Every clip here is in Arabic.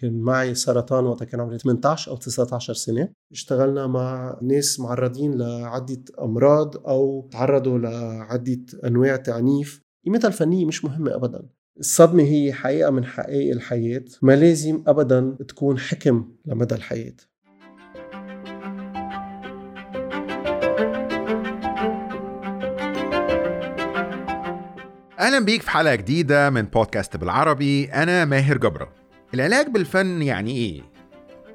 كان معي سرطان وقتها كان عمري 18 أو 19 سنة. اشتغلنا مع ناس معرضين لعدة أمراض أو تعرضوا لعدة أنواع تعنيف. قيمتها الفنية مش مهمة أبدا. الصدمة هي حقيقة من حقائق الحياة. ما لازم أبدا تكون حكم لمدى الحياة. أهلا بيك في حلقة جديدة من بودكاست بالعربي. أنا ماهر جبرة. العلاج بالفن يعني إيه؟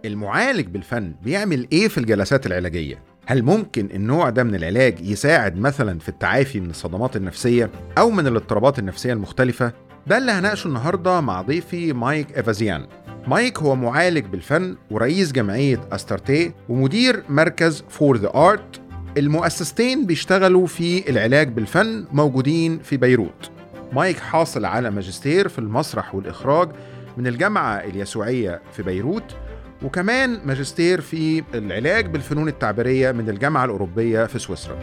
المعالج بالفن بيعمل إيه في الجلسات العلاجية؟ هل ممكن النوع ده من العلاج يساعد مثلا في التعافي من الصدمات النفسية أو من الاضطرابات النفسية المختلفة؟ ده اللي هناقشه النهارده مع ضيفي مايك ايفازيان مايك هو معالج بالفن ورئيس جمعية أسترتي ومدير مركز For the Art. المؤسستين بيشتغلوا في العلاج بالفن موجودين في بيروت. مايك حاصل على ماجستير في المسرح والإخراج من الجامعة اليسوعية في بيروت وكمان ماجستير في العلاج بالفنون التعبيرية من الجامعة الأوروبية في سويسرا.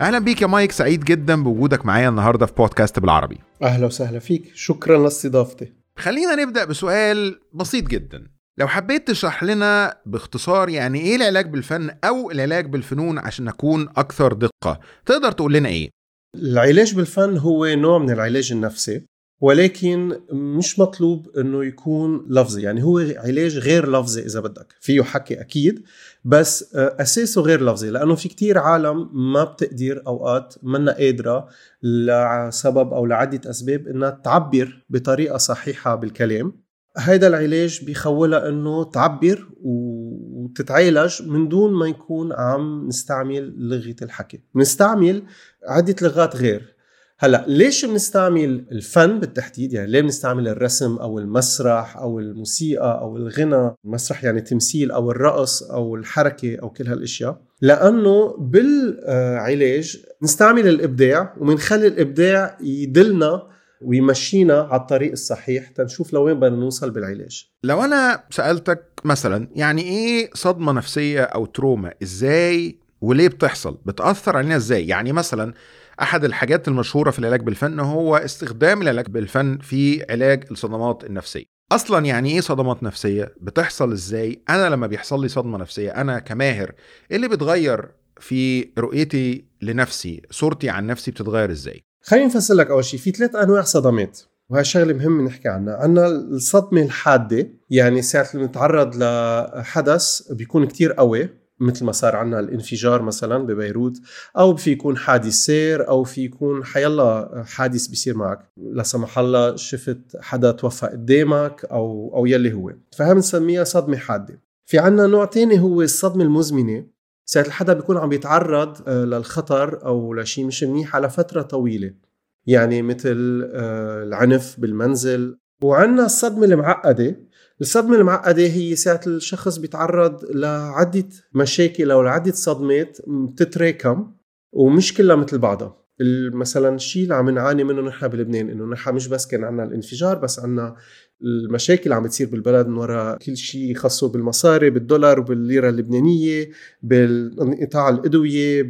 أهلا بيك يا مايك سعيد جدا بوجودك معايا النهاردة في بودكاست بالعربي. أهلا وسهلا فيك. شكرا لاستضافتي خلينا نبدأ بسؤال بسيط جدا. لو حبيت تشرح لنا باختصار يعني إيه العلاج بالفن أو العلاج بالفنون عشان نكون أكثر دقة تقدر تقول لنا إيه؟ العلاج بالفن هو نوع من العلاج النفسي. ولكن مش مطلوب إنه يكون لفظي. يعني هو علاج غير لفظي إذا بدك. فيه حكي أكيد بس أساسه غير لفظي. لأنه في كتير عالم ما بتقدر أوقات منا قادرة لسبب أو لعدة أسباب إنها تعبر بطريقة صحيحة بالكلام. هيدا العلاج بيخولها إنه تعبر وتتعالج من دون ما يكون عم نستعمل لغة الحكي. بنستعمل عدة لغات غير. هلا ليش بنستعمل الفن بالتحديد؟ يعني ليه بنستعمل الرسم أو المسرح أو الموسيقى أو الغنى؟ المسرح يعني تمثيل أو الرقص أو الحركة أو كل هالأشياء. لأنه بالعلاج نستعمل الإبداع ومنخلي الإبداع يدلنا ويمشينا على الطريق الصحيح تنشوف لوين بدنا نوصل بالعلاج. لو أنا سألتك مثلا يعني إيه صدمة نفسية أو تروما؟ إزاي؟ وليه بتحصل؟ بتأثر علينا إزاي؟ يعني مثلا أحد الحاجات المشهورة في العلاج بالفن هو استخدام العلاج بالفن في علاج الصدمات النفسية. أصلا يعني إيه صدمات نفسية؟ بتحصل إزاي؟ أنا لما بيحصل لي صدمة نفسية أنا كماهر إيه اللي بيتغير في رؤيتي لنفسي؟ صورتي عن نفسي بتتغير إزاي؟ خليني نفصل لك أول شيء في ثلاث أنواع صدمات وهي شغلة مهم نحكي عنها. عندنا الصدمة الحادة يعني ساعة اللي بنتعرض لحدث بيكون كتير قوي. مثل ما صار عنا الانفجار مثلا ببيروت أو في يكون حادث سير أو في يكون حيلا حادث بيصير معك. لا سمح الله شفت حدا توفى قدامك أو أو يلي هو. فهي بنسميها صدمة حادة. في عنا نوع تاني هو الصدمة المزمنة. ساعة الحدا بيكون عم بيتعرض للخطر أو لشيء مش منيح على فترة طويلة. يعني مثل العنف بالمنزل. وعندنا الصدمة المعقدة. الصدمة المعقدة هي ساعة الشخص بيتعرض لعدة مشاكل أو لعدة صدمات بتتراكم ومش كلها مثل بعضها مثلا الشيء اللي عم نعاني منه نحن بلبنان إنه نحن مش بس كان عندنا الانفجار بس عندنا المشاكل اللي عم بتصير بالبلد من وراء كل شيء خاصه بالمصاري بالدولار وبالليرة اللبنانية بالانقطاع الأدوية.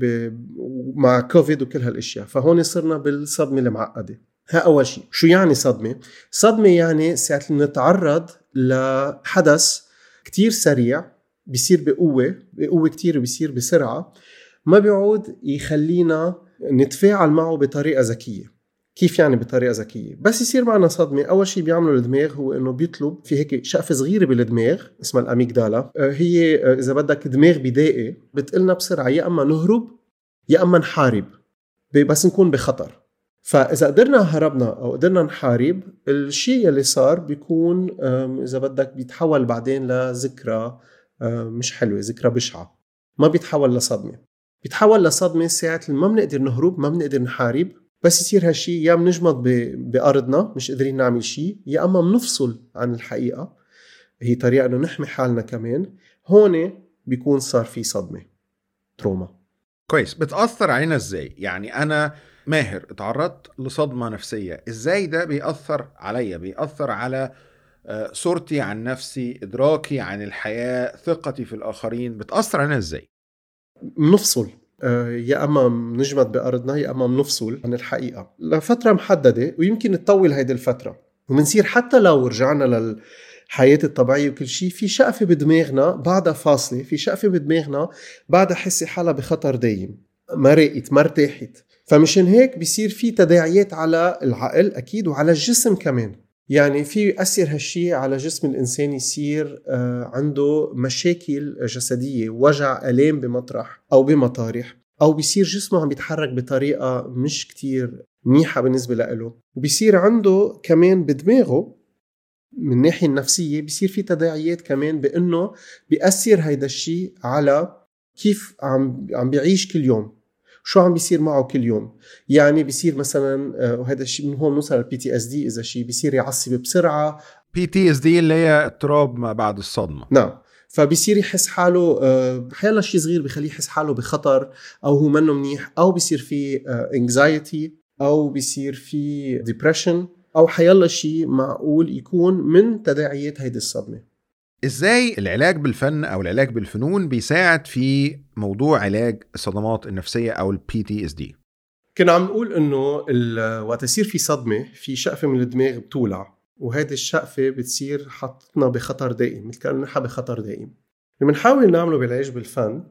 مع كوفيد وكل هالأشياء فهون صرنا بالصدمة المعقدة ها أول شيء شو يعني صدمة؟ صدمة يعني ساعة نتعرض لحدث كتير سريع بيصير بقوة بقوة كتير بيصير بسرعة ما بيعود يخلينا نتفاعل معه بطريقة ذكية. كيف يعني بطريقة ذكية؟ بس يصير معنا صدمة. أول شيء بيعمله الدماغ هو إنه بيطلب في هيك شقفة صغيرة بالدماغ اسمها الاميجدالا هي إذا بدك دماغ بدائي بتقلنا بسرعة يا أما نهرب يا أما نحارب بس نكون بخطر. فإذا قدرنا هربنا أو قدرنا نحارب الشيء اللي صار بيكون إذا بدك بيتحول بعدين لذكرى مش حلوة ذكرى بشعة. ما بيتحول لصدمة. بيتحول لصدمة ساعة ما بنقدر نهرب ما بنقدر نحارب. بس يصير هالشيء يا بنجمد بأرضنا مش قادرين نعمل شيء يا أما بنفصل عن الحقيقة. هي طريقة إنه نحمي حالنا كمان. هون بيكون صار في صدمة. تروما. كويس. بتأثر علينا إزاي؟ يعني أنا ماهر اتعرضت لصدمة نفسية. إزاي ده بيأثر عليا؟ بيأثر على صورتي عن نفسي إدراكي عن الحياة ثقتي في الآخرين. بتأثر علينا إزاي؟ بنفصل يا أما بنجمد بأرضنا يا أما بنفصل عن الحقيقة. لفترة محددة ويمكن تطول هيدي الفترة وبنصير حتى لو رجعنا للحياة الطبيعية وكل شيء في شقفة بدماغنا بعدها فاصلة في شقفة بدماغنا بعدها حسي حالها بخطر دايم. ما رقت ما ارتاحت فمشان هيك بصير في تداعيات على العقل أكيد وعلى الجسم كمان. يعني في يأثر هالشي على جسم الإنسان يصير آه، عنده مشاكل جسدية وجع ألام بمطرح أو بمطارح أو بيصير جسمه عم بيتحرك بطريقة مش كتير منيحة بالنسبة له وبيصير عنده كمان بدماغه من الناحية النفسية بيصير في تداعيات كمان بأنه بيأثر هيدا الشيء على كيف عم عم بيعيش كل يوم. شو عم بيصير معه كل يوم؟ يعني بيصير مثلا آه، وهذا الشيء من هون نوصل لل PTSD إذا شيء بيصير يعصب بسرعة. PTSD اللي هي اضطراب ما بعد الصدمة. نعم. فبصير يحس حاله آه، حيلا شيء صغير بخليه يحس حاله بخطر أو هو منه منيح أو بصير في anxiety آه، أو بصير في depression أو حيلا شيء معقول يكون من تداعيات هيدي الصدمة. إزاي العلاج بالفن أو العلاج بالفنون بيساعد في موضوع علاج الصدمات النفسية أو ال PTSD كنا عم نقول إنه وقت يصير في صدمة في شقفة من الدماغ بتولع وهيدي الشقفة بتصير حطتنا بخطر دائم مثل كأنه نحن بخطر دائم. اللي بنحاول نعمله بالعلاج بالفن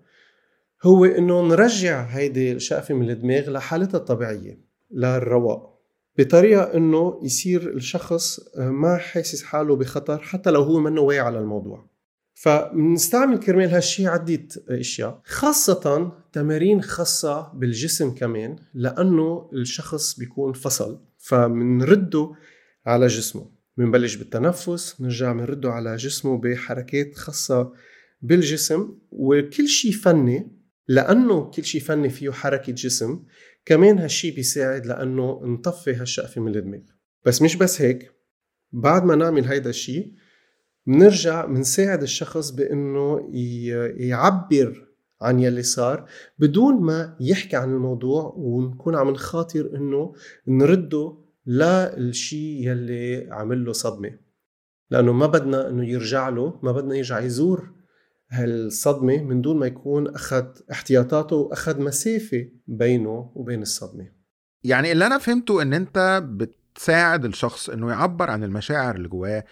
هو إنه نرجع هيدي الشقفة من الدماغ لحالتها الطبيعية للرواق. بطريقة إنه يصير الشخص آه، ما حاسس حاله بخطر حتى لو هو منه واعي على الموضوع. فبنستعمل كرمال هالشي عدة أشياء خاصة تمارين خاصة بالجسم كمان لأنه الشخص بيكون فصل فبنرده على جسمه. بنبلش بالتنفس نرجع بنرده على جسمه بحركات خاصة بالجسم وكل شيء فني لأنه كل شيء فني فيه حركة جسم كمان هالشي بيساعد لأنه نطفي هالشقفة من الدماغ. بس مش بس هيك بعد ما نعمل هيدا الشي بنرجع بنساعد الشخص بأنه يعبر عن يلي صار بدون ما يحكي عن الموضوع ونكون عم نخاطر إنه نرده للشي يلي عمل له صدمة. لأنه ما بدنا إنه يرجع له ما بدنا يرجع يزور هالصدمة من دون ما يكون أخذ احتياطاته وأخذ مسافة بينه وبين الصدمة. يعني اللي أنا فهمته أن أنت بتساعد الشخص أنه يعبر عن المشاعر اللي جواه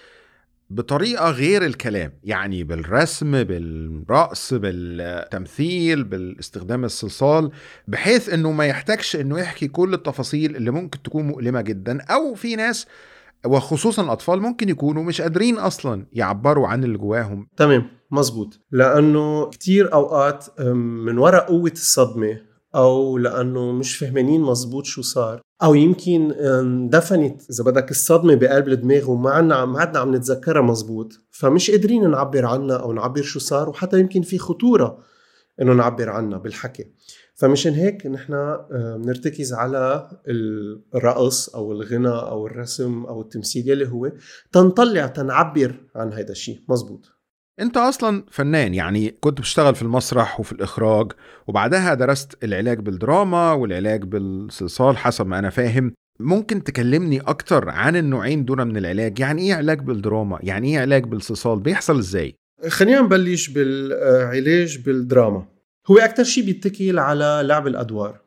بطريقة غير الكلام يعني بالرسم بالرقص بالتمثيل بالاستخدام الصلصال بحيث إنه ما يحتاجش إنه يحكي كل التفاصيل اللي ممكن تكون مؤلمة جدا أو في ناس وخصوصا الاطفال ممكن يكونوا مش قادرين أصلا يعبروا عن اللي جواهم. تمام مزبوط لأنه كتير أوقات من وراء قوة الصدمة أو لأنه مش فهمانين مزبوط شو صار أو يمكن اندفنت إذا بدك الصدمة بقلب الدماغ وما عنا ما عدنا عم نتذكرها مزبوط فمش قادرين نعبر عنها أو نعبر شو صار وحتى يمكن في خطورة إنه نعبر عنها بالحكي. فمشان هيك نحن آه، بنرتكز على الرقص أو الغنى أو الرسم أو التمثيل يلي هو تنطلع تنعبر عن هذا الشيء مزبوط. أنت أصلا فنان يعني كنت بتشتغل في المسرح وفي الإخراج وبعدها درست العلاج بالدراما والعلاج بالصلصال حسب ما أنا فاهم. ممكن تكلمني أكتر عن النوعين دول من العلاج؟ يعني إيه علاج بالدراما؟ يعني إيه علاج بالصلصال؟ بيحصل إزاي؟ خلينا نبلش بالعلاج بالدراما. هو أكثر شيء بيتكل على لعب الأدوار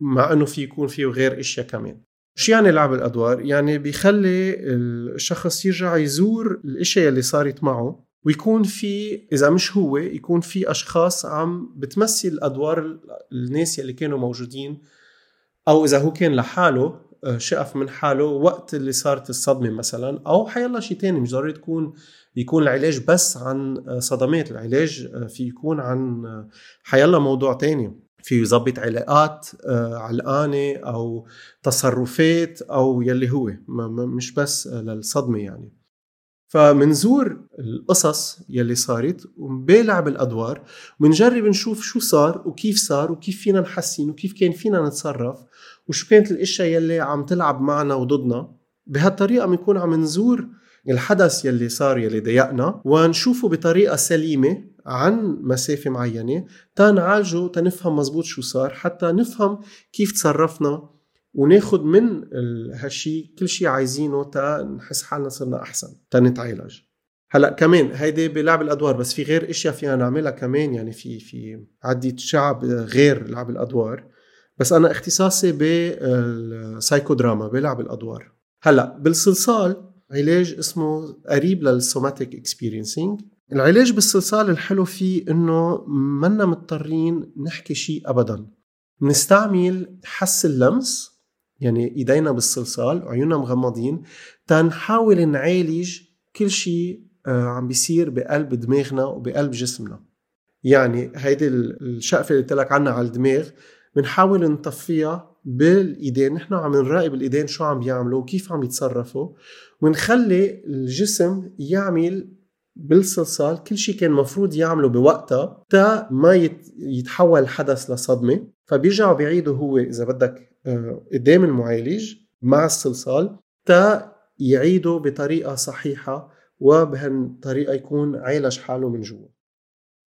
مع إنه في يكون فيه غير إشياء كمان. شو يعني لعب الأدوار؟ يعني بيخلي الشخص يرجع يزور الإشياء اللي صارت معه ويكون في إذا مش هو يكون في أشخاص عم بتمثل أدوار الناس يلي كانوا موجودين أو إذا هو كان لحاله آه، شقف من حاله وقت اللي صارت الصدمة مثلا أو حيلا شيء تاني مش ضروري تكون يكون العلاج بس عن آه، صدمات. العلاج آه، في يكون عن حيلا موضوع تاني. في يظبط علاقات علقانة أو تصرفات أو يلي هو. مش بس للصدمة يعني. فمنزور القصص يلي صارت وبيلعب الادوار وبنجرب نشوف شو صار وكيف صار وكيف فينا نحسن وكيف كان فينا نتصرف وشو كانت الأشياء يلي عم تلعب معنا وضدنا. بهالطريقة بنكون عم نزور الحدث يلي صار يلي ضايقنا ونشوفه بطريقة سليمة عن مسافة معينة تنعالجه تنفهم مزبوط شو صار حتى نفهم كيف تصرفنا وناخد من هالشي كل شيء عايزينه تا نحس حالنا صرنا أحسن تا نتعالج هلا كمان هيدي بلعب الأدوار بس في غير إشياء فينا نعملها كمان يعني في في عدة شعب غير لعب الأدوار. بس أنا اختصاصي بالسايكو دراما بلعب الأدوار. هلا بالصلصال علاج اسمه قريب لل somatic experiencing العلاج بالصلصال الحلو فيه إنه منا مضطرين نحكي شيء ابدا. بنستعمل حس اللمس يعني إيدينا بالصلصال وعيوننا مغمضين تنحاول نعالج كل شيء آه، عم بيصير بقلب دماغنا وبقلب جسمنا. يعني هيدي الشقفة اللي قلت لك عنها على الدماغ بنحاول نطفيها بالايدين نحن عم نراقب الايدين شو عم بيعملوا وكيف عم يتصرفوا. ونخلي الجسم يعمل بالصلصال كل شيء كان مفروض يعمله بوقتها تا ما يتحول الحدث لصدمة. فبيرجعوا بيعيدوا هو إذا بدك آه، قدام المعالج مع الصلصال تا يعيدوا بطريقة صحيحة وبهالطريقة يكون عالج حاله من جوا.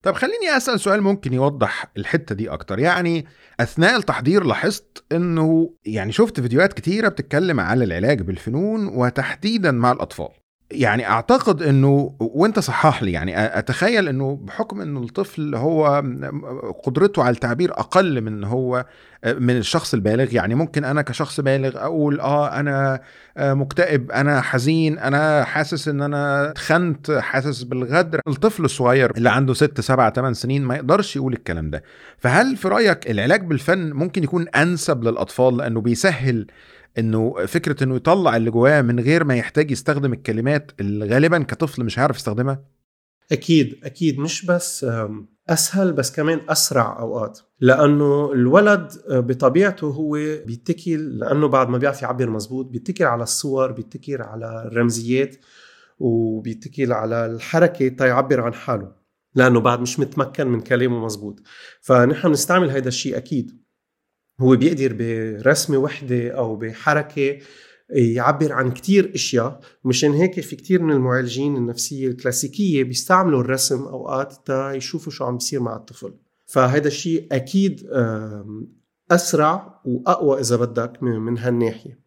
طب خليني أسأل سؤال ممكن يوضح الحتة دي أكتر. يعني أثناء التحضير لاحظت إنه يعني شفت فيديوهات كتيرة بتتكلم على العلاج بالفنون وتحديدا مع الأطفال. يعني أعتقد إنه وأنت صحح لي يعني أتخيل إنه بحكم إنه الطفل هو قدرته على التعبير أقل من هو من الشخص البالغ يعني ممكن أنا كشخص بالغ أقول آه أنا مكتئب أنا حزين أنا حاسس إن أنا اتخنت حاسس بالغدر. الطفل الصغير اللي عنده ست سبع ثمان سنين ما يقدرش يقول الكلام ده. فهل في رأيك العلاج بالفن ممكن يكون أنسب للأطفال لأنه بيسهل إنه فكرة إنه يطلع اللي جواه من غير ما يحتاج يستخدم الكلمات اللي غالبا كطفل مش هيعرف يستخدمها؟ أكيد أكيد. مش بس أسهل بس كمان أسرع أوقات. لأنه الولد آه، بطبيعته هو بيتكل لأنه بعد ما بيعرف يعبر مزبوط بيتكل على الصور بيتكل على الرمزيات وبيتكل على الحركة تيعبر عن حاله. لأنه بعد مش متمكن من كلامه مزبوط فنحن بنستعمل هذا الشيء أكيد. هو بيقدر برسمة وحدة أو بحركة يعبر عن كتير أشياء ومشان هيك في كتير من المعالجين النفسية الكلاسيكية بيستعملوا الرسم أوقات تا يشوفوا شو عم بيصير مع الطفل. فهذا الشيء أكيد أسرع وأقوى إذا بدك من هالناحية.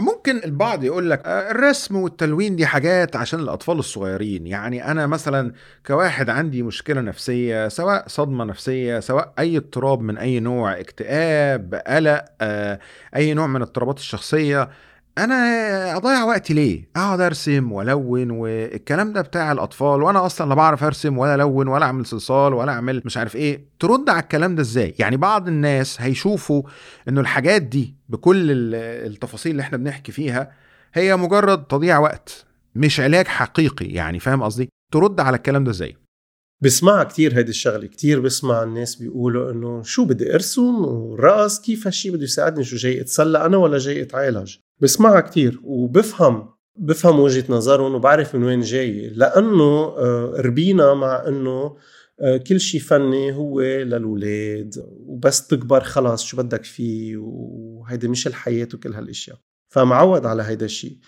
ممكن البعض يقول لك آه، الرسم والتلوين دي حاجات عشان الأطفال الصغيرين. يعني أنا مثلا كواحد عندي مشكلة نفسية سواء صدمة نفسية سواء أي اضطراب من أي نوع اكتئاب قلق آه، أي نوع من اضطرابات الشخصية أنا أضيع وقتي ليه؟ أقعد أرسم وألون والكلام ده بتاع الأطفال وأنا أصلا لا بعرف أرسم ولا ألون ولا أعمل صلصال ولا أعمل مش عارف إيه. ترد على الكلام ده إزاي؟ يعني بعض الناس هيشوفوا إنه الحاجات دي بكل التفاصيل اللي إحنا بنحكي فيها هي مجرد تضييع وقت مش علاج حقيقي يعني فاهم قصدي؟ ترد على الكلام ده إزاي؟ بسمعها كتير هيدي الشغلة كتير بسمع الناس بيقولوا إنه شو بدي أرسم ورقص كيف هالشي بده يساعدني؟ شو جاي أتسلى أنا ولا جاي أتعالج؟ بسمعها كتير وبفهم بفهم وجهة نظرهم وبعرف من وين جاي لأنه آه، ربينا مع إنه آه، كل شيء فني هو للولاد وبس تكبر خلاص شو بدك فيه وهيدي مش الحياة وكل هالأشياء. فمعود على هيدا الشيء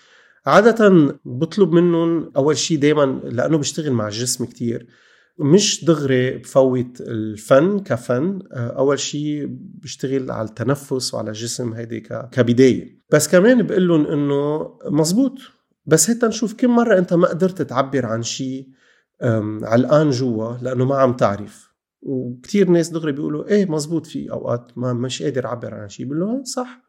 عادة بطلب منهم أول شيء دايما لأنه بشتغل مع الجسم كتير. مش دغري بفوت الفن كفن آه، أول شيء بشتغل على التنفس وعلى الجسم هيدي كبداية. بس كمان بقول لهم إنه مزبوط. بس هيك نشوف كم مرة أنت ما قدرت تعبر عن شيء علقان جوا لأنه ما عم تعرف. وكثير ناس دغري بيقولوا إيه مزبوط في أوقات ما مش قادر أعبر عن شيء بقول له صح.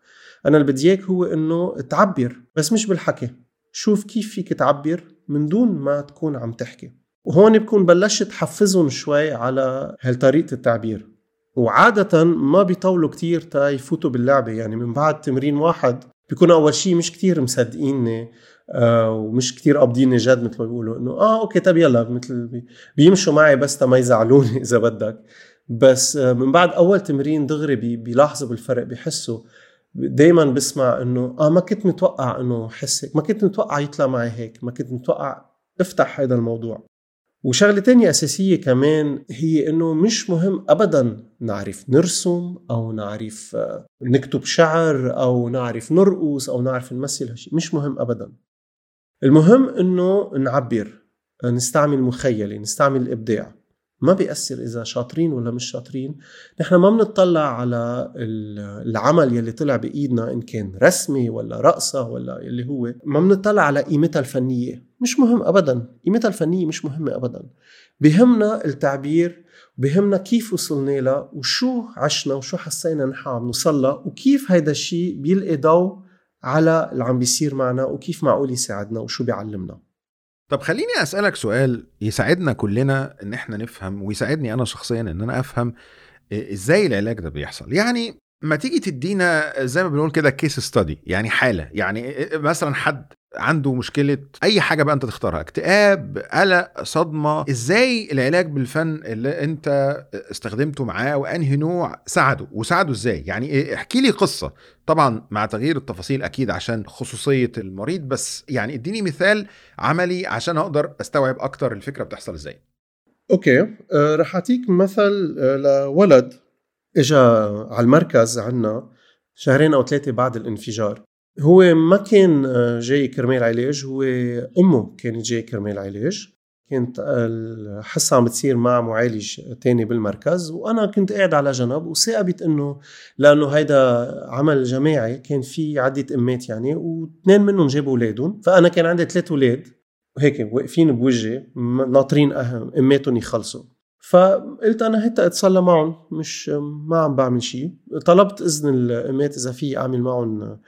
أنا اللي بدي إياك هو إنه تعبر. بس مش بالحكي. شوف كيف فيك تعبر من دون ما تكون عم تحكي. وهون بكون بلشت حفزهم شوي على هالطريقة التعبير. وعادة ما بيطولوا كتير تا يفوتوا باللعبة. يعني من بعد تمرين واحد بيكون أول شيء مش كتير مصدقيني آه ومش كتير قابضيني جد مثل ما بيقولوا إنه آه okay طب يلا مثل بيمشوا معي بس ما يزعلوني إذا بدك. بس آه من بعد أول تمرين دغري بي بيلاحظوا بالفرق بيحسوا دايما بسمع إنه آه ما كنت متوقع إنه حس هيك ما كنت متوقع يطلع معي هيك ما كنت متوقع أفتح هذا الموضوع. وشغلة تانية أساسية كمان هي إنه مش مهم أبدا نعرف نرسم أو نعرف آه، نكتب شعر أو نعرف نرقص أو نعرف نمثل هالشيء مش مهم أبدا. المهم إنه نعبر نستعمل مخيلة نستعمل الإبداع ما بيأثر إذا شاطرين ولا مش شاطرين. نحن ما بنطلع على العمل يلي طلع بإيدنا إن كان رسمي ولا رقصة ولا يلي هو. ما بنطلع على قيمتها الفنية. مش مهم أبدا. قيمتها الفنية مش مهمة أبدا. بهمنا التعبير بهمنا كيف وصلنا لها وشو عشنا وشو حسينا نحن عم نوصل لها وكيف هيدا الشيء بيلقي ضوء على اللي عم بيصير معنا وكيف معقول يساعدنا وشو بيعلمنا. طب خليني أسألك سؤال يساعدنا كلنا إن إحنا نفهم ويساعدني أنا شخصيا إن أنا أفهم إزاي العلاج ده بيحصل؟ يعني ما تيجي تدينا زي ما بنقول كده كيس ستادي يعني حالة يعني مثلا حد عنده مشكلة أي حاجة بقى أنت تختارها اكتئاب قلق صدمة. إزاي العلاج بالفن اللي أنت استخدمته معاه وأنهي نوع ساعده؟ وساعده إزاي؟ يعني احكي لي قصة. طبعا مع تغيير التفاصيل أكيد عشان خصوصية المريض بس يعني إديني مثال عملي عشان أقدر أستوعب أكتر الفكرة بتحصل إزاي. أوكي. أه رح أعطيك مثل أه لولد اجى على المركز عنا شهرين أو ثلاثة بعد الانفجار. هو ما كان آه، جاي كرمال علاج هو أمه كانت جاي كرمال علاج. كانت الحصة عم بتصير مع معالج تاني بالمركز وأنا كنت قاعد على جنب وثاقبت إنه لأنه هيدا عمل جماعي كان في عدة أمات يعني واثنين منهم جابوا أولادهم فأنا كان عندي ثلاث أولاد. هيك واقفين بوجهي ناطرين أماتهم يخلصوا. فقلت أنا هيك أتصلى معهم مش ما عم بعمل شيء طلبت إذن الأمات إذا في أعمل معهم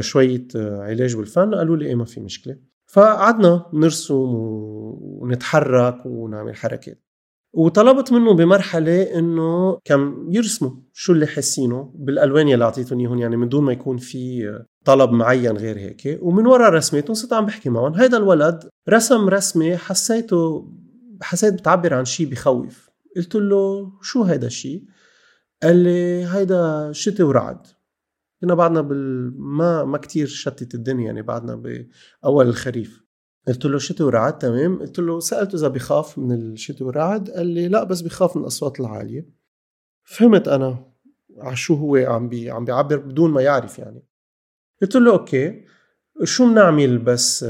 شوية آه، علاج بالفن قالوا لي إيه ما في مشكلة. فقعدنا نرسم ونتحرك ونعمل حركات. وطلبت منه بمرحلة إنه كم يرسموا شو اللي حاسينه بالألوان اللي أعطيتهم إياهم يعني من دون ما يكون في آه، طلب معين غير هيك. ومن وراء رسمتهم صرت عم بحكي معهم. هيدا الولد رسم رسمة حسيته حسيت بتعبر عن شيء بخوف. قلت له شو هيدا الشيء قال لي هيدا شتي ورعد. كنا بعدنا بال ما ما كثير شتت الدنيا يعني بعدنا بأول الخريف. قلت له شتي ورعد تمام؟ قلت له سألته إذا بخاف من الشتي والرعد قال لي لا بس بخاف من الأصوات العالية. فهمت أنا على شو هو عم بي عم بيعبر بدون ما يعرف يعني. قلت له okay شو بنعمل بس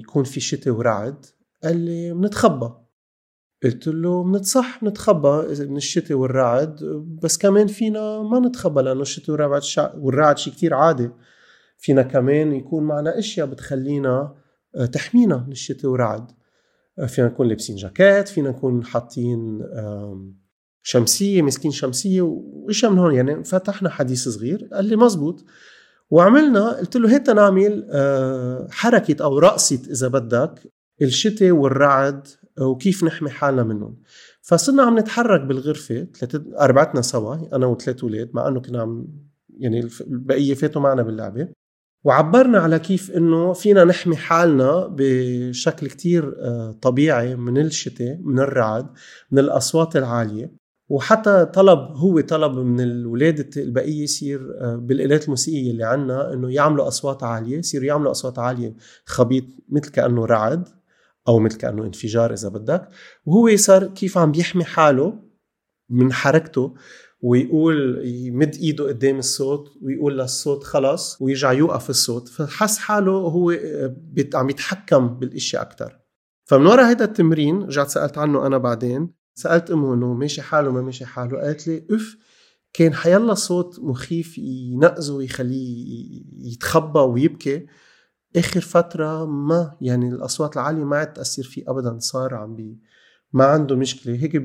يكون في شتي ورعد؟ قال لي بنتخبى قلت له إنت صح بنتخبى من الشتاء والرعد بس كمان فينا ما نتخبى لأنه الشتاء والرعد شع... والرعد شيء كتير عادي. فينا كمان يكون معنا أشياء بتخلينا آه، تحمينا من الشتاء والرعد. آه، فينا نكون لابسين جاكيت فينا نكون حاطين شمسية ماسكين شمسية واشياء من هون. يعني فتحنا حديث صغير قال لي مزبوط. وعملنا قلت له هيك نعمل آه، حركة أو رقصة إذا بدك الشتاء والرعد وكيف نحمي حالنا منهم. فصرنا عم نتحرك بالغرفة أربعتنا سوا أنا وثلاث أولاد مع إنه كنا عم يعني البقية فاتوا معنا باللعبة. وعبرنا على كيف إنه فينا نحمي حالنا بشكل كتير آه، طبيعي من الشتاء من الرعد من الأصوات العالية. وحتى طلب هو طلب من الولاد البقية يصير آه، بالآلات الموسيقية اللي عنا إنه يعملوا أصوات عالية يصيروا يعملوا أصوات عالية خبيط مثل كأنه رعد. أو مثل كأنه انفجار إذا بدك. وهو صار كيف عم بيحمي حاله من حركته ويقول يمد إيده قدام الصوت ويقول للصوت خلص ويرجع يوقف الصوت. فحس حاله هو عم يتحكم بالاشياء أكثر فمن وراء هذا التمرين رجعت سألت عنه أنا بعدين. سألت أمه إنه ماشي حاله ما ماشي حاله. قالت لي أف كان حيلا صوت مخيف ينقزه ويخليه يتخبى ويبكي. آخر فترة ما يعني الأصوات العالية ما عاد تأثر فيه ابدا صار عم بي ما عنده مشكلة. هيك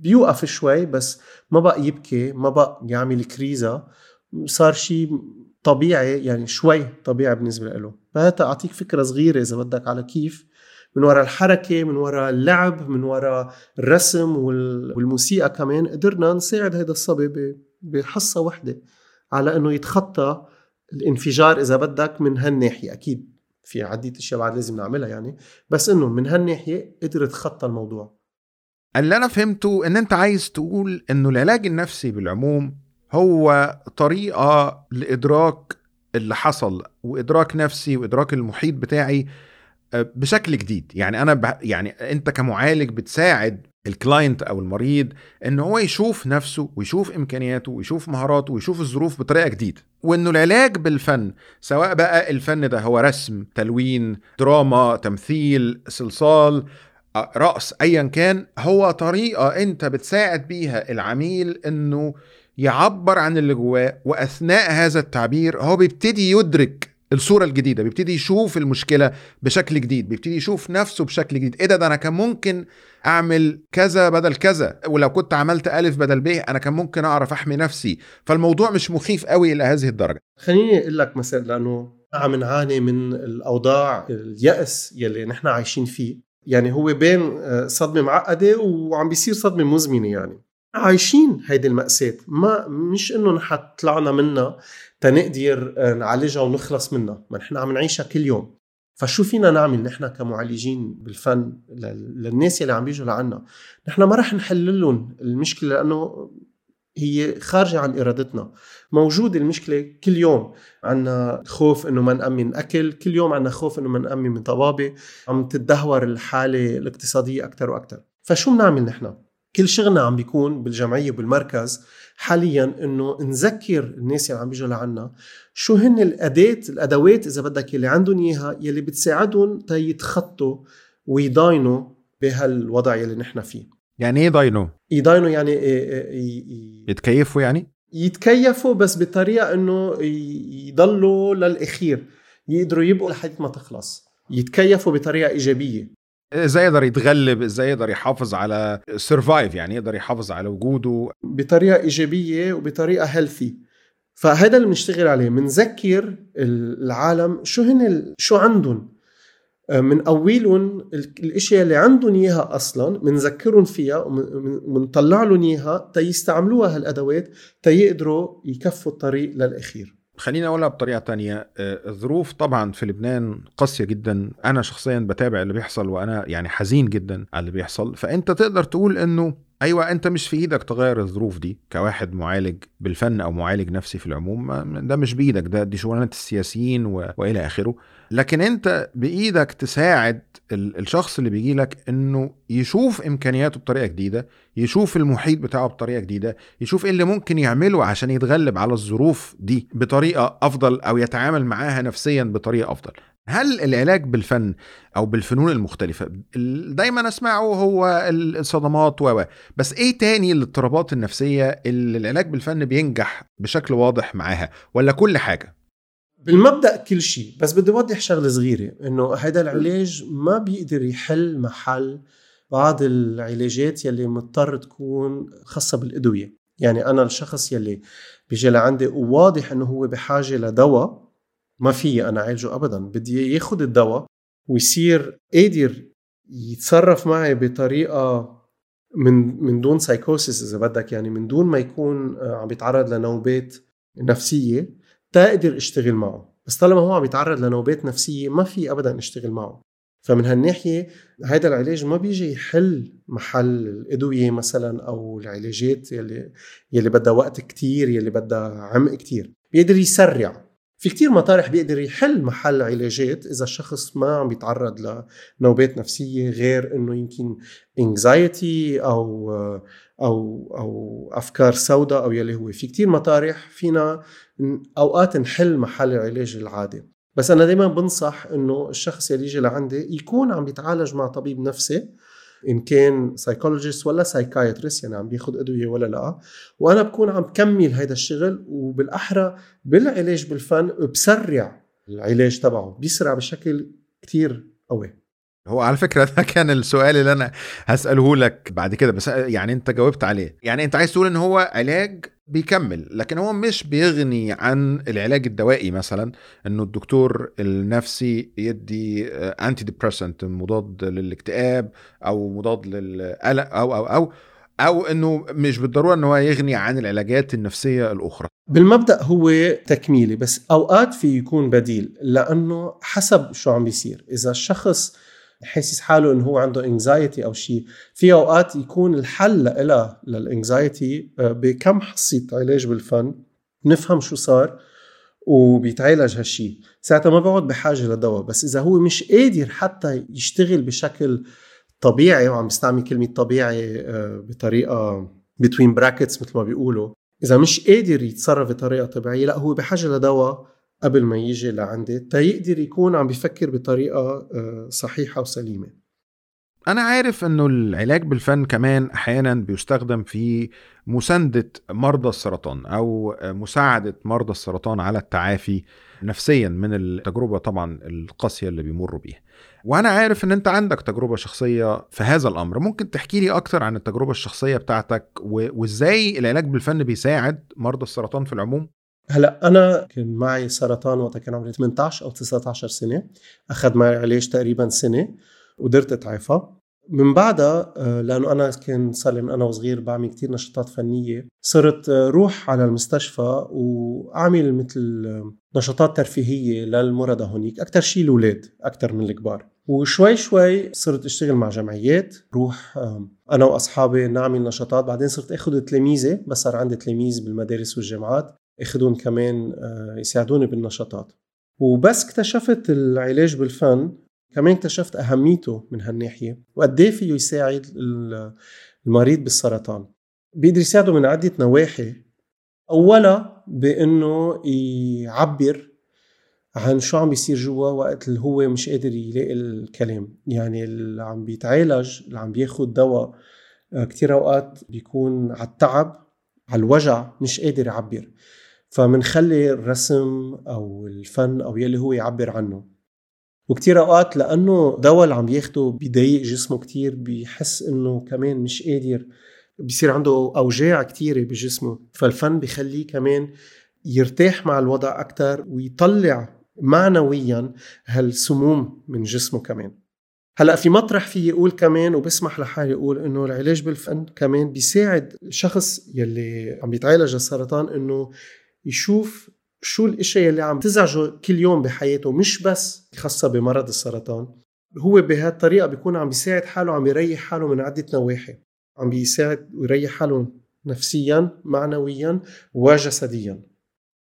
بيوقف شوي بس ما بقى يبكي ما بقى يعمل كريزا صار شيء طبيعي يعني شوي طبيعي بالنسبة له. فهذا أعطيك فكرة صغيرة إذا بدك على كيف من وراء الحركة من وراء اللعب من وراء الرسم والموسيقى كمان قدرنا نساعد هذا الصبي بحصة وحدة على إنه يتخطى الانفجار إذا بدك من هالناحية أكيد في عديد أشياء بعد لازم نعملها يعني بس إنه من هالناحية قدر يتخطى الموضوع اللي أنا فهمته إن أنت عايز تقول إنه العلاج النفسي بالعموم هو طريقة لإدراك اللي حصل وإدراك نفسي وإدراك المحيط بتاعي آه، بشكل جديد يعني أنا. يعني أنت كمعالج بتساعد الكلاينت أو المريض إن هو يشوف نفسه ويشوف إمكانياته ويشوف مهاراته ويشوف الظروف بطريقة جديدة وانه العلاج بالفن سواء بقى الفن ده هو رسم تلوين دراما تمثيل صلصال رقص ايا كان هو طريقة أنت بتساعد بيها العميل إنه يعبر عن اللي جواه وأثناء هذا التعبير هو بيبتدي يدرك الصورة الجديدة بيبتدي يشوف المشكلة بشكل جديد بيبتدي يشوف نفسه بشكل جديد. إيه ده؟ ده أنا كان ممكن أعمل كذا بدل كذا ولو كنت عملت الف بدل ب أنا كان ممكن أعرف أحمي نفسي. فالموضوع مش مخيف قوي إلى هذه الدرجة. خليني أقول لك مثلا لأنه عم نعاني من الأوضاع اليأس يلي نحن عايشين فيه. يعني هو بين آه، صدمة معقدة وعم بيصير صدمة مزمنة يعني. عايشين هيدي المأساة. ما مش إنه نحن طلعنا منها. تنقدر آه، نعالجها ونخلص منها. ما نحن عم نعيشها كل يوم. فشو فينا نعمل؟ نحن كمعالجين بالفن للناس اللي عم بيجوا لعنا. نحن ما رح نحل لهم المشكلة لأنه هي خارجة عن إرادتنا. موجود المشكلة كل يوم. عنا خوف أنه ما نأمن أكل. كل يوم عنا خوف أنه ما نأمن من طبابة. عم تتدهور الحالة الاقتصادية أكثر وأكثر فشو بنعمل نحن؟ كل شغلنا عم بيكون بالجمعية وبالمركز. حاليا إنه نذكر الناس اللي عم بيجوا لعنا شو هن الاداه الأدوات إذا بدك اللي عندهم إياها يلي بتساعدهم تيتخطوا ويضاينوا بهالوضع يلي نحن فيه. يعني إيه ضاينوا؟ يضاينوا يعني يتكيفوا يعني؟ يتكيفوا بس بطريقه إنه يضلوا للأخير. يقدروا يبقوا لحد ما تخلص. يتكيفوا بطريقة إيجابية. إزاي يقدر يتغلب إزاي يقدر يحافظ على survive يعني يقدر يحافظ على وجوده؟ بطريقة إيجابية وبطريقة healthy فهذا اللي بنشتغل عليه. بنذكر العالم شو هن شو عندهم. آه، من أولهم الأشياء اللي عندهم إياها أصلا بنذكرهم فيها وبنطلع لهم إياها تيستعملوها هالأدوات تيقدروا يكفوا الطريق للأخير. خليني أقولها بطريقة تانية. آه، الظروف طبعا في لبنان قاسية جدا. أنا شخصيا بتابع اللي بيحصل وأنا يعني حزين جدا على اللي بيحصل. فأنت تقدر تقول إنه أيوه أنت مش في إيدك تغير الظروف دي كواحد معالج بالفن أو معالج نفسي في العموم. ده مش بإيدك ده دي شغلانه السياسيين. وإلى آخره. لكن انت بإيدك تساعد الشخص اللي بيجي لك إنه يشوف إمكانياته بطريقة جديدة يشوف المحيط بتاعه بطريقة جديدة يشوف إيه اللي ممكن يعمله عشان يتغلب على الظروف دي بطريقة أفضل أو يتعامل معاها نفسيا بطريقة أفضل. هل العلاج بالفن أو بالفنون المختلفة دايما أسمعه هو الصدمات و بس إيه تاني الاضطرابات النفسية اللي العلاج بالفن بينجح بشكل واضح معاها؟ ولا كل حاجة؟ بالمبدأ كل شيء بس بدي اوضح شغلة صغيرة إنه هذا العلاج ما بيقدر يحل محل بعض العلاجات يلي مضطر تكون خاصة بالأدوية. يعني أنا الشخص يلي بيجي لعندي وواضح إنه هو بحاجة لدواء ما في أنا اعالجه ابدا بدي ياخذ الدواء ويصير قادر يتصرف معي بطريقة من من دون سايكوسيس إذا بدك يعني من دون ما يكون آه، عم بيتعرض لنوبات نفسية. تقدر اشتغل معه. بس طالما هو عم يتعرض لنوبات نفسية ما في ابدا اشتغل معه. فمن هالناحية هذا العلاج ما بيجي يحل محل الأدوية مثلا أو العلاجات يلي يلي بدها وقت كتير يلي بدها عمق كتير. بيقدر يسرع. في كتير مطارح بيقدر يحل محل علاجات إذا الشخص ما عم بيتعرض لنوبات نفسية غير إنه يمكن انكزايتي أو أو أو أفكار سوداء أو يلي هو. في كتير مطارح فينا أوقات نحل محل العلاج العادي. بس أنا دائما بنصح إنه الشخص يلي يجي لعندي يكون عم بيتعالج مع طبيب نفسي إن كان psychologist ولا psychiatrist يعني عم بياخذ أدوية ولا لأ. وأنا بكون عم كمل هذا الشغل وبالأحرى بالعلاج بالفن بسرع العلاج تبعه بيسرع بشكل كتير قوي. هو على فكرة ده كان السؤال اللي أنا هسأله لك بعد كده بس يعني أنت جاوبت عليه. يعني أنت عايز تقول إن هو علاج بيكمل لكن هو مش بيغني عن العلاج الدوائي مثلا إنه الدكتور النفسي يدي انتي ديبريسنت مضاد للاكتئاب أو مضاد للقلق أو أو أو أو إنه مش بالضرورة إنه هو يغني عن العلاجات النفسية الأخرى. بالمبدأ هو تكميلي بس أوقات في يكون بديل لأنه حسب شو عم بيصير. إذا الشخص حاسس حاله إنه هو عنده anxiety أو شيء في أوقات يكون الحل لها لل anxiety آه، بكم حصه علاج بالفن نفهم شو صار وبيتعالج هالشيء ساعتها ما بقعد بحاجة لدواء بس إذا هو مش قادر حتى يشتغل بشكل طبيعي وعم بستعمل كلمة طبيعي آه، بطريقة between brackets مثل ما بيقولوا إذا مش قادر يتصرف بطريقة طبيعية لا هو بحاجة لدواء قبل ما يجي لعندي تيقدر يكون عم بيفكر بطريقة آه، صحيحة وسليمة. أنا عارف إنه العلاج بالفن كمان أحيانا بيستخدم في مساندة مرضى السرطان أو مساعدة مرضى السرطان على التعافي نفسيا من التجربة طبعا القاسية اللي بيمروا بيها. وأنا عارف إن أنت عندك تجربة شخصية في هذا الأمر. ممكن تحكي لي أكتر عن التجربة الشخصية بتاعتك و- وإزاي العلاج بالفن بيساعد مرضى السرطان في العموم؟ هلا أنا كان معي سرطان وقتها كان عمري 18 أو 19 سنة. أخذ معي علاج تقريبا سنة وقدرت أتعافى. من بعدها آه، لأنه أنا كان صار لي من أنا وصغير بعمل كتير نشاطات فنية صرت آه، روح على المستشفى وأعمل مثل آه، نشاطات ترفيهية للمرضى هونيك. أكثر شيء الأولاد أكثر من الكبار. وشوي شوي صرت أشتغل مع جمعيات روح أنا وأصحابي نعمل نشاطات. بعدين صرت آخذ تلاميذي بس صار عندي تلاميذ بالمدارس والجامعات. اخذون كمان آه، يساعدوني بالنشاطات. وبس اكتشفت العلاج بالفن كمان اكتشفت أهميته من هالناحية وقد إيه فيه يساعد ال- المريض بالسرطان. بيقدر يساعده من عدة نواحي. أولا بإنه يعبر عن شو عم بيصير جوا وقت اللي هو مش قادر يلاقي الكلام. يعني اللي عم بيتعالج اللي عم بياخد دواء آه، كتير أوقات بيكون على التعب على الوجع مش قادر يعبر. فمنخلي الرسم أو الفن أو يلي هو يعبر عنه. وكتير أوقات لأنه دواء اللي عم ياخده بيضايق جسمه كتير بيحس إنه كمان مش قادر بيصير عنده أوجاع كتيرة بجسمه. فالفن بيخليه كمان يرتاح مع الوضع أكثر ويطلع معنويا هالسموم من جسمه كمان. هلأ في مطرح في يقول كمان وبسمح لحالي أقول إنه العلاج بالفن كمان بيساعد الشخص يلي عم بيتعالج السرطان إنه يشوف شو الاشياء اللي عم تزعجه كل يوم بحياته مش بس خاصة بمرض السرطان. هو بهالطريقة بيكون عم بيساعد حاله عم بيريح حاله من عدة نواحي. عم بيساعد ويريح حاله نفسيا معنويا وجسديا.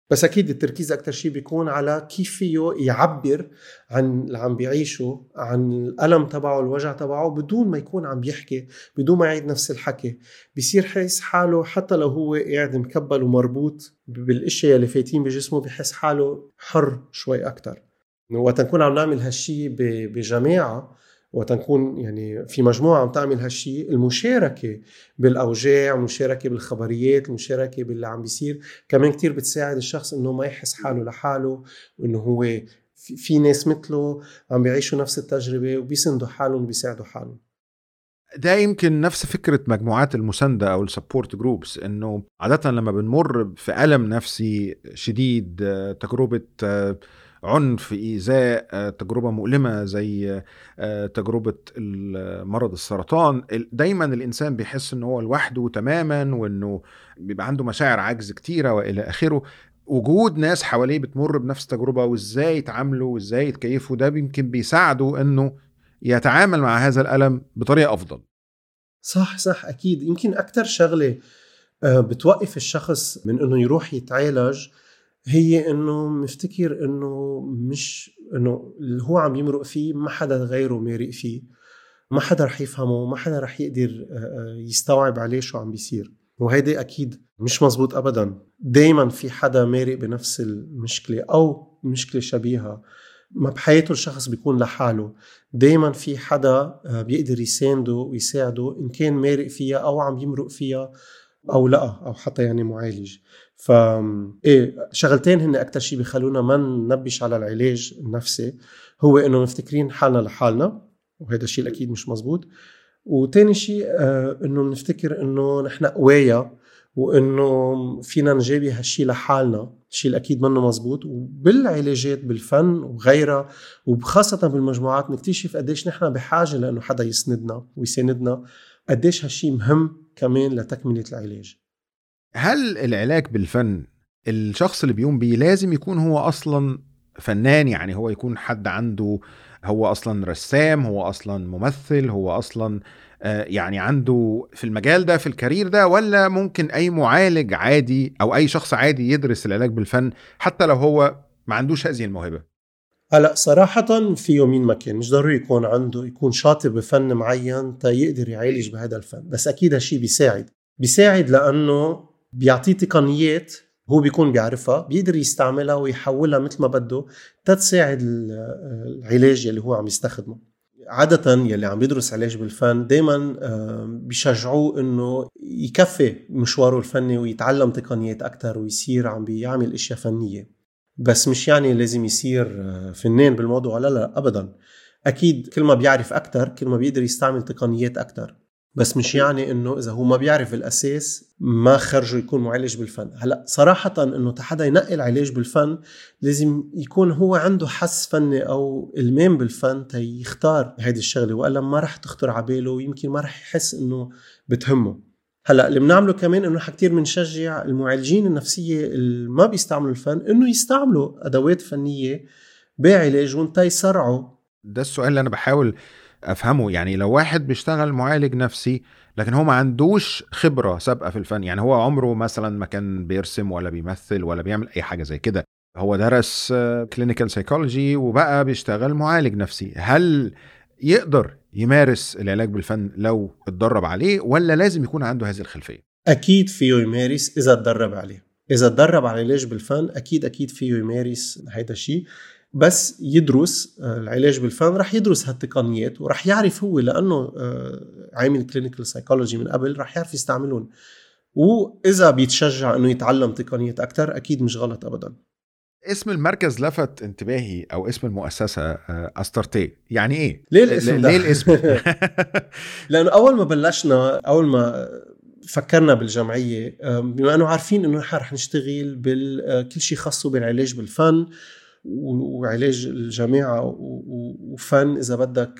بس أكيد التركيز أكثر شيء بيكون على كيف فيه يعبر عن اللي عم بيعيشه عن الألم تبعه الوجع تبعه بدون ما يكون عم بيحكي بدون ما يعيد نفس الحكي. بيصير حيس حاله حتى لو هو قاعد مكبل ومربوط بالأشياء اللي فايتين بجسمه بحس حاله حر شوي أكثر وقت نكون عم نعمل هالشي ب- بجماعة وقت نكون يعني في مجموعة عم تعمل هالشي المشاركة بالأوجاع المشاركة بالخبريات المشاركة باللي عم بيصير. كمان كتير بتساعد الشخص إنه ما يحس حاله لحاله وإنه هو في, في ناس مثله عم بيعيشوا نفس التجربة وبيسندوا حالهم وبيساعدوا حالهم. ده يمكن نفس فكرة مجموعات المساندة أو ال support groups إنه عادة لما بنمر في ألم نفسي شديد آه، تجربة آه، عنف إيذاء آه، تجربة مؤلمة زي آه، تجربة مرض السرطان. ال- دايما الإنسان بيحس إن هو لوحده تماما وإنه بيبقى عنده مشاعر عجز كتيرة وإلى آخره. وجود ناس حواليه بتمر بنفس التجربة وإزاي يتعاملوا وإزاي يتكيفوا ده يمكن بيساعده إنه يتعامل مع هذا الألم بطريقة أفضل. صح صح أكيد. يمكن أكثر شغلة آه، بتوقف الشخص من إنه يروح يتعالج هي إنه مفتكر إنه مش إنه اللي هو عم يمرق فيه ما حدا غيره مارق فيه. ما حدا رح يفهمه ما حدا رح يقدر آه، آه، يستوعب عليه شو عم بيصير. وهيدي أكيد مش مزبوط ابدا. دايما في حدا مارق بنفس المشكلة أو مشكلة شبيهة. ما بحياته الشخص بيكون لحاله. دايما في حدا آه، بيقدر يسانده ويساعده إن كان مارق فيها أو عم يمرق فيها أو لأ أو حتى يعني معالج. ف إيه شغلتين هن أكثر شيء بيخلونا ما ننبش على العلاج النفسي هو إنه مفتكرين حالنا لحالنا وهذا الشيء الأكيد مش مزبوط. وتاني شيء آه إنه نفتكر إنه نحن قوايا وإنه فينا نجابي هالشيء لحالنا الشيء الأكيد منه مزبوط. وبالعلاجات بالفن وغيرها وخاصة بالمجموعات نكتشف قديش نحن بحاجة لإنه حدا يسندنا ويساندنا قديش هالشيء مهم كمان لتكملة العلاج. هل العلاج بالفن الشخص اللي بيقوم بيه لازم يكون هو أصلا فنان؟ يعني هو يكون حد عنده هو أصلا رسام هو أصلا ممثل هو أصلا آه، يعني عنده في المجال ده في الكارير ده ولا ممكن أي معالج عادي أو أي شخص عادي يدرس العلاج بالفن حتى لو هو ما عندوش هذه الموهبة؟ هلا صراحة فيه مين ما كان مش ضروري يكون عنده يكون شاطر بفن معين تا يقدر يعالج بهذا الفن بس أكيد هالشي بيساعد. بيساعد لأنه بيعطيه تقنيات هو بيكون بيعرفها بيقدر يستعملها ويحولها مثل ما بده تتساعد ال- العلاج اللي هو عم يستخدمه. عادة يلي عم بيدرس علاج بالفن دايما بيشجعوه إنه يكفي مشواره الفني ويتعلم تقنيات أكثر ويصير عم بيعمل أشياء فنية. بس مش يعني لازم يصير آه، فنان بالموضوع لا لا ابدا. أكيد كل ما بيعرف أكثر كل ما بيقدر يستعمل تقنيات أكثر بس مش يعني إنه إذا هو ما بيعرف الأساس ما خرجه يكون معالج بالفن. هلا صراحة إنه حدا ينقل علاج بالفن لازم يكون هو عنده حس فني أو إلمام بالفن تيختار هيدي الشغلة وإلا ما رح تخطر على باله ويمكن ما رح يحس إنه بتهمه. هلا اللي بنعمله كمان إنه كثير بنشجع المعالجين النفسية اللي ما بيستعملوا الفن إنه يستعملوا أدوات فنية بعلاجهم تيسرعوا ده السؤال اللي أنا بحاول أفهمه. يعني لو واحد بيشتغل معالج نفسي لكن هو ما عندوش خبرة سابقة في الفن يعني هو عمره مثلا ما كان بيرسم ولا بيمثل ولا بيعمل أي حاجة زي كده. هو درس clinical psychology وبقى بيشتغل معالج نفسي. هل يقدر يمارس العلاج بالفن لو اتدرب عليه ولا لازم يكون عنده هذه الخلفية؟ أكيد فيه يمارس إذا اتدرب عليه. إذا اتدرب على العلاج بالفن أكيد أكيد فيه يمارس. هذا الشيء بس يدرس آه، العلاج بالفن رح يدرس هالتقنيات ورح يعرف هو لأنه آه، عامل clinical psychology من قبل رح يعرف يستعملهم وإذا بيتشجع إنه يتعلم تقنيات أكثر أكيد مش غلط ابدا. اسم المركز لفت انتباهي أو اسم المؤسسة آه، أسترتي. يعني إيه؟ ليه الاسم ليه الاسم؟ لأنه أول ما بلشنا أول ما فكرنا بالجمعية بما إنه عارفين إنه نحن رح نشتغل بكل شيء خاصه بالعلاج بالفن وعلاج الجماعه وفن إذا بدك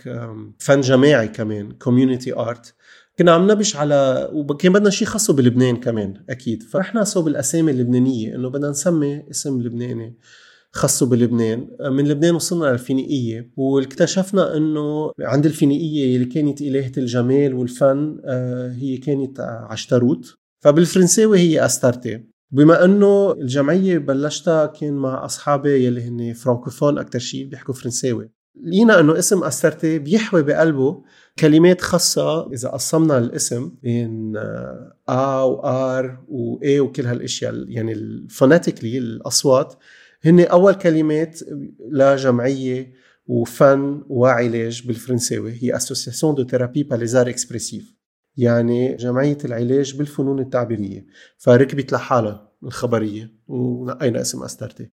فن جماعي كمان community art كنا عم نبش على وكان بدنا شيء خاصه بلبنان كمان أكيد. فرحنا صوب الأسامي اللبنانية إنه بدنا نسمي اسم لبناني خاصه بلبنان. من لبنان وصلنا للفينيقية واكتشفنا إنه عند الفينيقية اللي كانت إلهة الجمال والفن آه، هي كانت عشتروت فبالفرنساوي هي أسترتي بما أنه الجمعية بلشتها كان مع أصحابي يلي هن francophones أكثر شيء بيحكوا فرنساوي. لقينا إنه اسم أسترتي بيحوي بقلبه كلمات خاصة إذا قسمنا الاسم بين A و R و E وكل هالأشياء يعني ال phonetically الأصوات. هن أول كلمات لجمعية وفن وعلاج بالفرنساوي. هي association de thérapie par les arts expressifs يعني جمعية العلاج بالفنون التعبيرية. فركبت لحالها الخبرية ونقينا اسم أسترتي.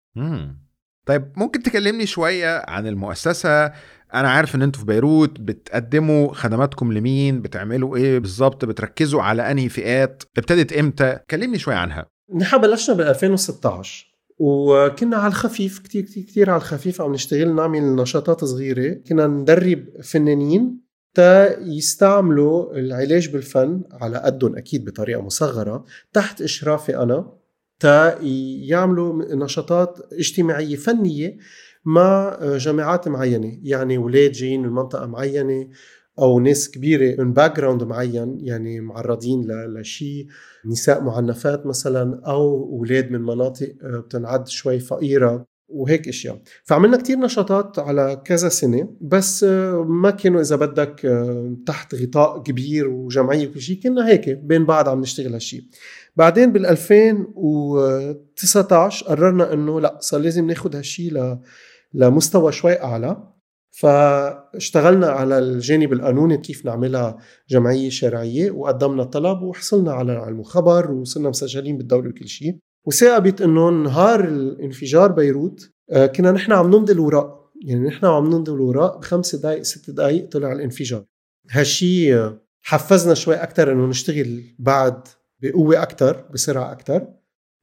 طيب ممكن تكلمني شوية عن المؤسسة؟ أنا عارف إن أنتوا في بيروت بتقدموا خدماتكم لمين؟ بتعملوا إيه بالظبط؟ بتركزوا على أنهي فئات؟ ابتدت إمتى؟ كلمني شوية عنها. نحن بلشنا بال 2016 وكنا على الخفيف كتير كتير كتير على الخفيف عم نشتغل نعمل نشاطات صغيرة. كنا ندرب فنانين تا يستعملوا العلاج بالفن على قدهم أكيد بطريقة مصغرة تحت إشرافي أنا تا يعملوا نشاطات اجتماعية فنية مع جامعات معينة يعني أولاد جايين من منطقة معينة أو ناس كبيرة من background معين يعني معرضين لشيء نساء معنفات مثلا أو أولاد من مناطق بتنعد شوي فقيرة. وهيك إشياء. فعملنا كتير نشاطات على كذا سنة بس آه، ما كانوا إذا بدك آه، تحت غطاء كبير وجمعية وكل شيء كنا هيك بين بعض عم نشتغل هالشيء بعدين بال 2019 قررنا إنه لا صار لازم ناخذ هالشيء لمستوى شوي أعلى. فاشتغلنا على الجانب القانوني كيف نعملها جمعية شرعية وقدمنا طلب وحصلنا على المخبر وصرنا مسجلين بالدولة وكل شيء. وثاقبت إنه نهار الانفجار بيروت آه، كنا نحن عم نمضي الوراق. يعني نحن عم نمضي الوراق بخمس دقائق ست دقائق طلع الانفجار. هالشي آه، حفزنا شوي أكثر إنه نشتغل بعد بقوة أكثر بسرعة أكثر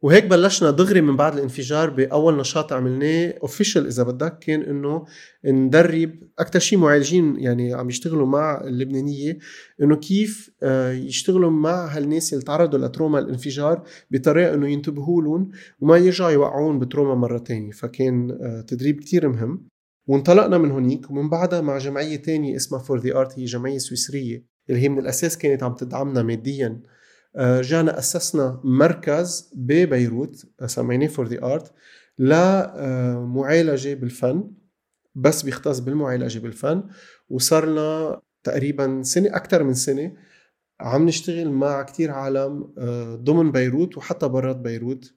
وهيك بلشنا دغري من بعد الانفجار بأول نشاط عملناه official إذا بدك كان إنه ندرب أكثر شيء معالجين يعني عم يشتغلوا مع اللبنانية إنه كيف آه، يشتغلوا مع هالناس اللي تعرضوا ل trauma الانفجار بطريقة إنه ينتبهوا لهم وما يرجعوا يوقعون ب trauma مرة تانية. فكان آه، تدريب كتير مهم. وانطلقنا من هونيك ومن بعدها مع جمعية تانية اسمها For The Art هي جمعية سويسرية اللي هي من الأساس كانت عم تدعمنا ماديا. جانا أسسنا مركز ببيروت سميناه For The Art لمعالجه بالفن بس بيختص بالمعالجة بالفن وصار لنا تقريبا سنة أكثر من سنة عم نشتغل مع كتير عالم آه، ضمن بيروت وحتى برات بيروت.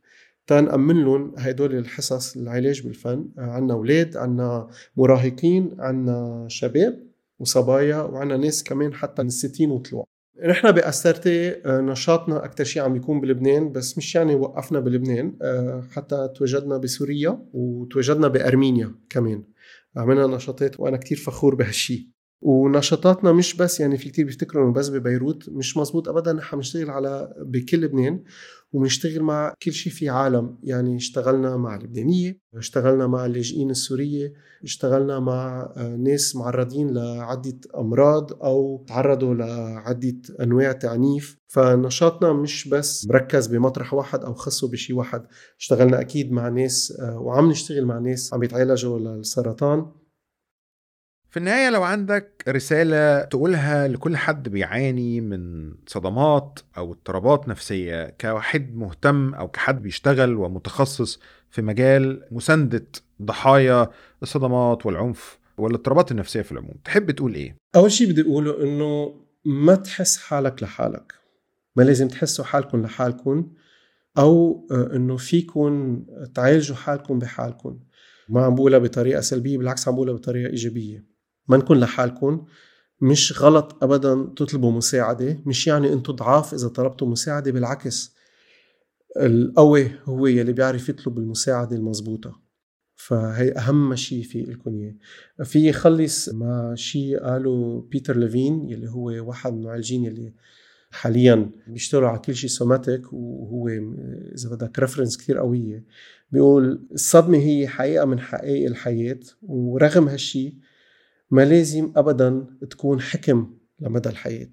تنأمن لهم هدول الحصص العلاج بالفن. آه، عنا أولاد عنا مراهقين عنا شباب وصبايا وعنا ناس كمان حتى من الستين وطلوع. نحن بأسترتي آه، نشاطنا أكثر شيء عم يكون بلبنان بس مش يعني وقفنا بلبنان آه، حتى تواجدنا بسوريا وتواجدنا بأرمينيا كمان. عملنا نشاطات وأنا كتير فخور بهالشيء ونشاطاتنا مش بس يعني في كتير بيفتكروا إنه بس ببيروت مش مزبوط ابدا نحن بنشتغل على بكل لبنان. وبنشتغل مع كل شيء في عالم. يعني اشتغلنا مع اللبنانيه اشتغلنا مع اللاجئين السورية اشتغلنا مع آه، ناس معرضين لعدة أمراض أو تعرضوا لعدة أنواع تعنيف. فنشاطنا مش بس مركز بمطرح واحد أو خصه بشيء واحد. اشتغلنا أكيد مع ناس آه، وعم نشتغل مع ناس عم يتعالجوا للسرطان. في النهاية لو عندك رسالة تقولها لكل حد بيعاني من صدمات أو اضطرابات نفسية كواحد مهتم أو كحد بيشتغل ومتخصص في مجال مساندة ضحايا الصدمات والعنف والاضطرابات النفسية في العموم تحب تقول إيه؟ أول شيء بدي أقوله إنه ما تحس حالك لحالك. ما لازم تحسوا حالكم لحالكم أو آه، إنه فيكم تعالجوا حالكم بحالكم ما عم بقولها بطريقة سلبية بالعكس عم بقولها بطريقة إيجابية. ما نكون لحالكم. مش غلط ابدا تطلبوا مساعدة مش يعني أنتم ضعاف إذا طلبتوا مساعدة بالعكس. القوي هو يلي بيعرف يطلب المساعدة المضبوطة. فهي أهم شيء في لكم إياه. في يخلص مع شيء قاله بيتر ليفين يلي هو واحد من المعالجين يلي حاليا بيشتغلوا على كل شيء somatic وهو إذا بدك reference كثير قوية. بيقول الصدمة هي حقيقة من حقائق الحياة ورغم هالشيء ما لازم ابدا تكون حكم لمدى الحياة.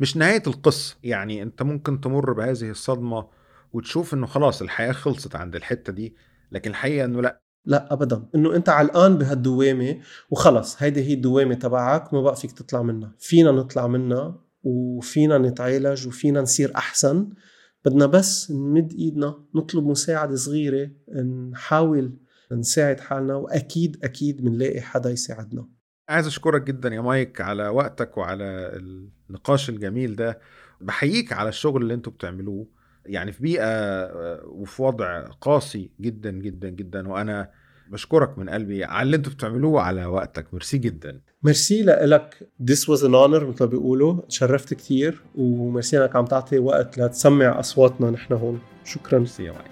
مش نهاية القصة يعني أنت ممكن تمر بهذه الصدمة وتشوف إنه خلاص الحياة خلصت عند الحتة دي لكن الحقيقة إنه لأ. لا ابدا. إنه أنت علقان بهالدوامة وخلص هيدي هي الدوامة تبعك ما بقى فيك تطلع منها. فينا نطلع منها وفينا نتعالج وفينا نصير أحسن. بدنا بس نمد إيدنا نطلب مساعدة صغيرة نحاول نساعد حالنا وأكيد أكيد بنلاقي حدا يساعدنا. عايز أشكرك جدا يا مايك على وقتك وعلى النقاش الجميل ده. بحييك على الشغل اللي أنتوا بتعملوه. يعني في بيئة آه، وفي وضع قاسي جدا جدا جدا. وأنا بشكرك من قلبي على اللي أنتوا بتعملوه على وقتك. ميرسي جدا. ميرسي لك. This was an honor مثل ما بيقولوا. تشرفت كثير وميرسي أنك عم تعطي وقت لتسمع أصواتنا نحن هون. شكرا. ميرسي يا مايك.